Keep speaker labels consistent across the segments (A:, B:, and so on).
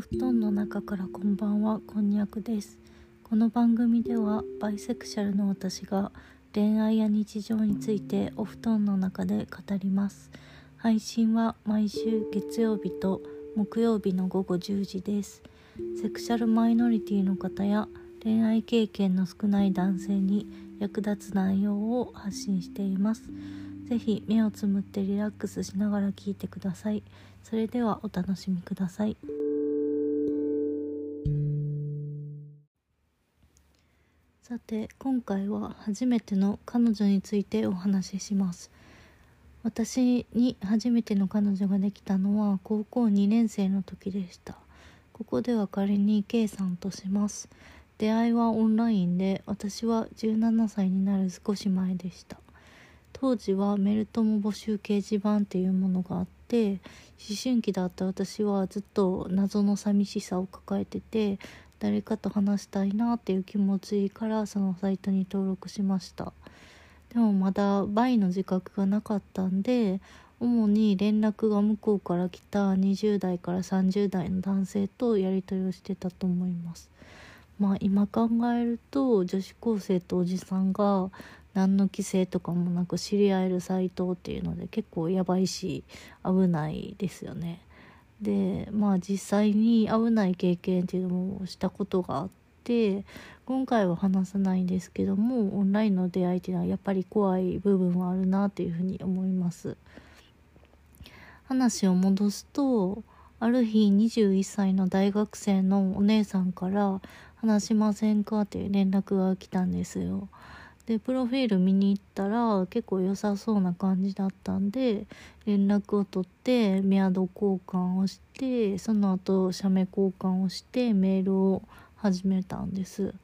A: 布団の中からこんばんはこんにゃくです。この番組ではバイセクシャルの私が恋愛や日常についてお布団の中で語ります。配信は毎週月曜日と木曜日の午後10時です。セクシャルマイノリティの方や恋愛経験の少ない男性に役立つ内容を発信しています。ぜひ目をつむってリラックスしながら聞いてください。それではお楽しみください。さて今回は初めての彼女についてお話しします。私に初めての彼女ができたのは高校2年生の時でした。ここでは仮に K さんとします。出会いはオンラインで私は17歳になる少し前でした。当時はメルトモ募集掲示板っていうものがあって思春期だった私はずっと謎の寂しさを抱えてて誰かと話したいなっていう気持ちからそのサイトに登録しました。でもまだ倍の自覚がなかったんで主に連絡が向こうから来た20代から30代の男性とやり取りをしてたと思います。まあ今考えると女子高生とおじさんが何の規制とかもなく知り合えるサイトっていうので結構やばいし危ないですよね。でまあ実際に危ない経験っていうのもしたことがあって今回は話さないんですけどもオンラインの出会いっていうのはやっぱり怖い部分はあるなっていうふうに思います話を戻すとある日21歳の大学生のお姉さんから「話しませんか?」っていう連絡が来たんですよでプロフィール見に行ったら結構良さそうな感じだったんで連絡を取ってメアド交換をしてその後写メ交換をしてメールを始めたんです。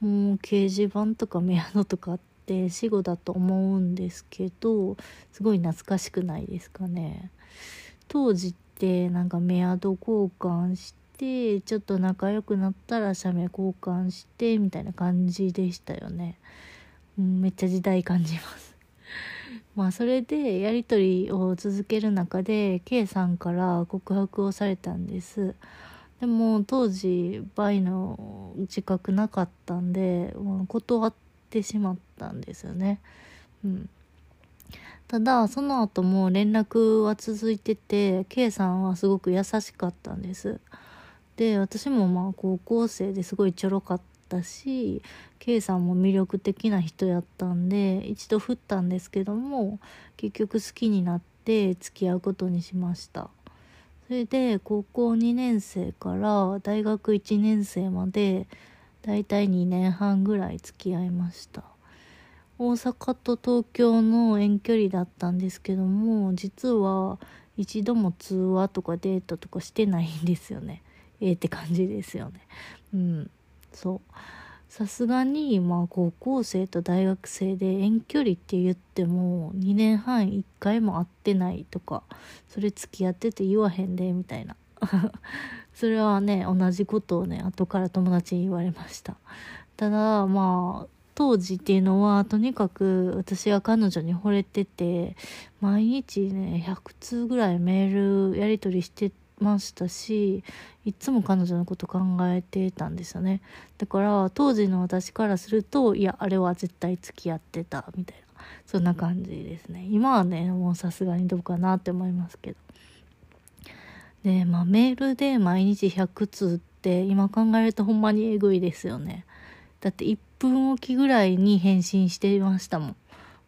A: もう掲示板とかメアドとかって死後だと思うんですけどすごい懐かしくないですかね。当時ってなんかメアド交換してちょっと仲良くなったら写メ交換してみたいな感じでしたよね。うん、めっちゃ時代感じます。まあそれでやり取りを続ける中で K さんから告白をされたんです。でも当時バイの自覚なかったんで、まあ、断ってしまったんですよね。うん。ただその後も連絡は続いてて K さんはすごく優しかったんです。で私もまあ高校生ですごいちょろかっったし K さんも魅力的な人やったんで一度振ったんですけども結局好きになって付き合うことにしました。それで高校2年生から大学1年生までだいたい2年半ぐらい付き合いました。大阪と東京の遠距離だったんですけども実は一度も通話とかデートとかしてないんですよね。ええって感じですよね。うん。そう。さすがにまあ高校生と大学生で遠距離って言っても2年半1回も会ってないとかそれ付き合ってて言わへんでみたいな。それはね同じことをね後から友達に言われました。ただまあ当時っていうのはとにかく私は彼女に惚れてて毎日ね100通ぐらいメールやり取りしてましたしいつも彼女のこと考えてたんですよね。だから当時の私からするといやあれは絶対付き合ってたみたいなそんな感じですね。今はねもうさすがにどうかなって思いますけど。でまあメールで毎日100通って今考えるとほんまにえぐいですよね。だって1分おきぐらいに返信していましたもん。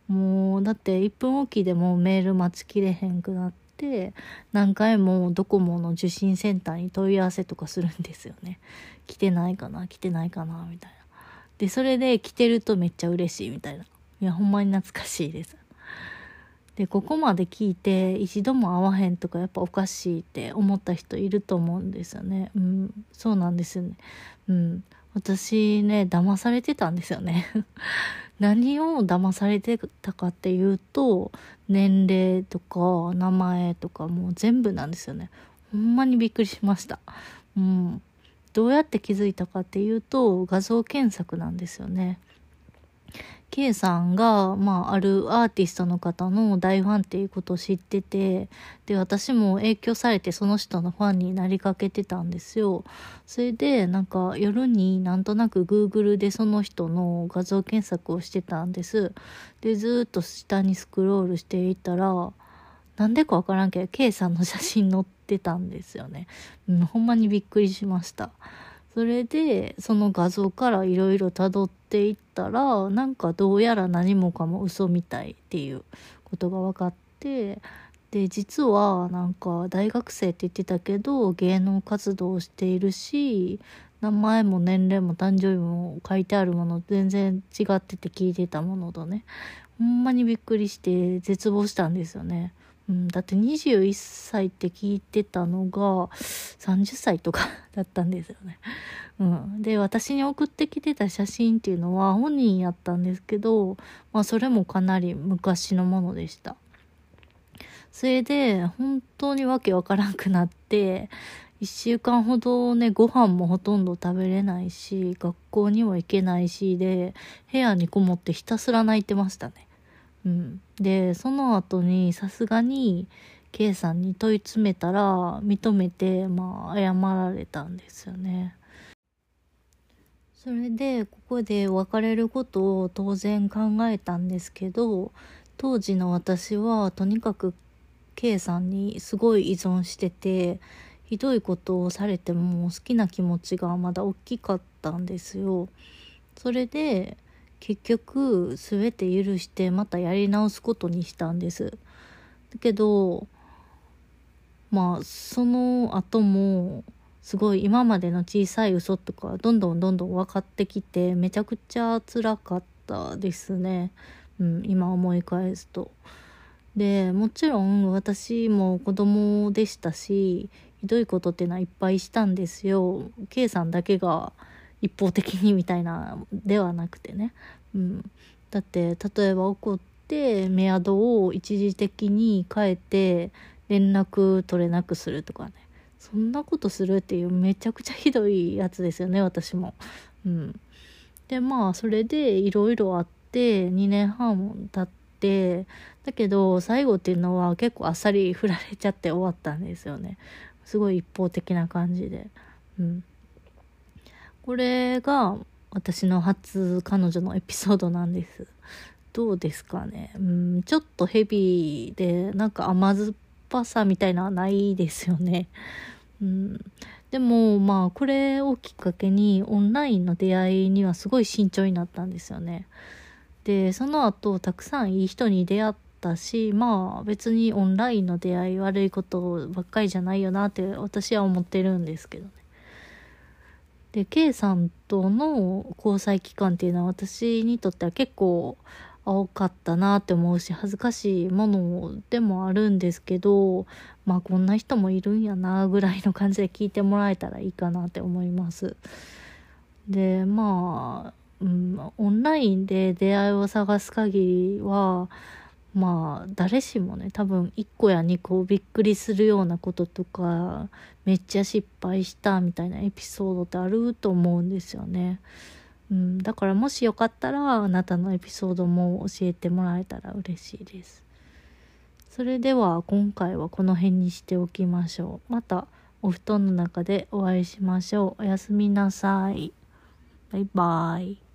A: もうだって1分おきでもメール待ちきれへんくなってて何回もドコモの受信センターに問い合わせとかするんですよね。来てないかな来てないかなみたいな。でそれで来てるとめっちゃ嬉しいみたいな。いやほんまに懐かしいです。でここまで聞いて一度も会わへんとかやっぱおかしいって思った人いると思うんですよね。うんそうなんですよね。うん。私ね騙されてたんですよね。何を騙されてたかっていうと年齢とか名前とかもう全部なんですよね。ほんまにびっくりしました。うん。どうやって気づいたかっていうと画像検索なんですよね。K さんが、まあ、あるアーティストの方の大ファンっていうことを知ってて、で、私も影響されてその人のファンになりかけてたんですよ。それで、なんか夜になんとなく Google でその人の画像検索をしてたんです。で、ずっと下にスクロールしていたら、なんでかわからんけど、K さんの写真載ってたんですよね。うん、ほんまにびっくりしました。それでその画像からいろいろたどっていったらなんかどうやら何もかも嘘みたいっていうことが分かってで実はなんか大学生って言ってたけど芸能活動をしているし名前も年齢も誕生日も書いてあるもの全然違ってて聞いてたものとねほんまにびっくりして絶望したんですよね。うん、だって21歳って聞いてたのが30歳とか だったんですよね。うん、で私に送ってきてた写真っていうのは本人やったんですけど、まあ、それもかなり昔のものでした。それで本当にわけわからんくなって1週間ほどねご飯もほとんど食べれないし学校にも行けないしで部屋にこもってひたすら泣いてましたね。うん、でその後にさすがに K さんに問い詰めたら認めてまあ謝られたんですよね。それでここで別れることを当然考えたんですけど当時の私はとにかく K さんにすごい依存しててひどいことをされても好きな気持ちがまだ大きかったんですよ。それで結局全て許してまたやり直すことにしたんですだけどまあその後もすごい今までの小さい嘘とかどんどんどんどん分かってきてめちゃくちゃ辛かったですね、うん、今思い返すと。でもちろん私も子供でしたしひどいことっていうのはいっぱいしたんですよ。K さんだけが一方的にみたいなではなくてね、うん、だって例えば怒ってメアドを一時的に変えて連絡取れなくするとかね。そんなことするっていうめちゃくちゃひどいやつですよね私も。うん、でまあそれでいろいろあって2年半経ってだけど最後っていうのは結構あっさり振られちゃって終わったんですよね。すごい一方的な感じで。うん。これが私の初彼女のエピソードなんです。どうですかね？うん、ちょっとヘビーで、なんか甘酸っぱさみたいなのはないですよね。うん、でもまあこれをきっかけにオンラインの出会いにはすごい慎重になったんですよね。でその後たくさんいい人に出会ったしまあ別にオンラインの出会い悪いことばっかりじゃないよなって私は思ってるんですけどね。で K さんとの交際期間っていうのは私にとっては結構青かったなって思うし恥ずかしいものでもあるんですけどまあこんな人もいるんやなぐらいの感じで聞いてもらえたらいいかなって思います。でまあ、うん、オンラインで出会いを探す限りはまあ誰しもね多分1個や2個びっくりするようなこととかめっちゃ失敗したみたいなエピソードってあると思うんですよね。うん、だからもしよかったらあなたのエピソードも教えてもらえたら嬉しいです。それでは今回はこの辺にしておきましょう。またお布団の中でお会いしましょう。おやすみなさい。バイバイ。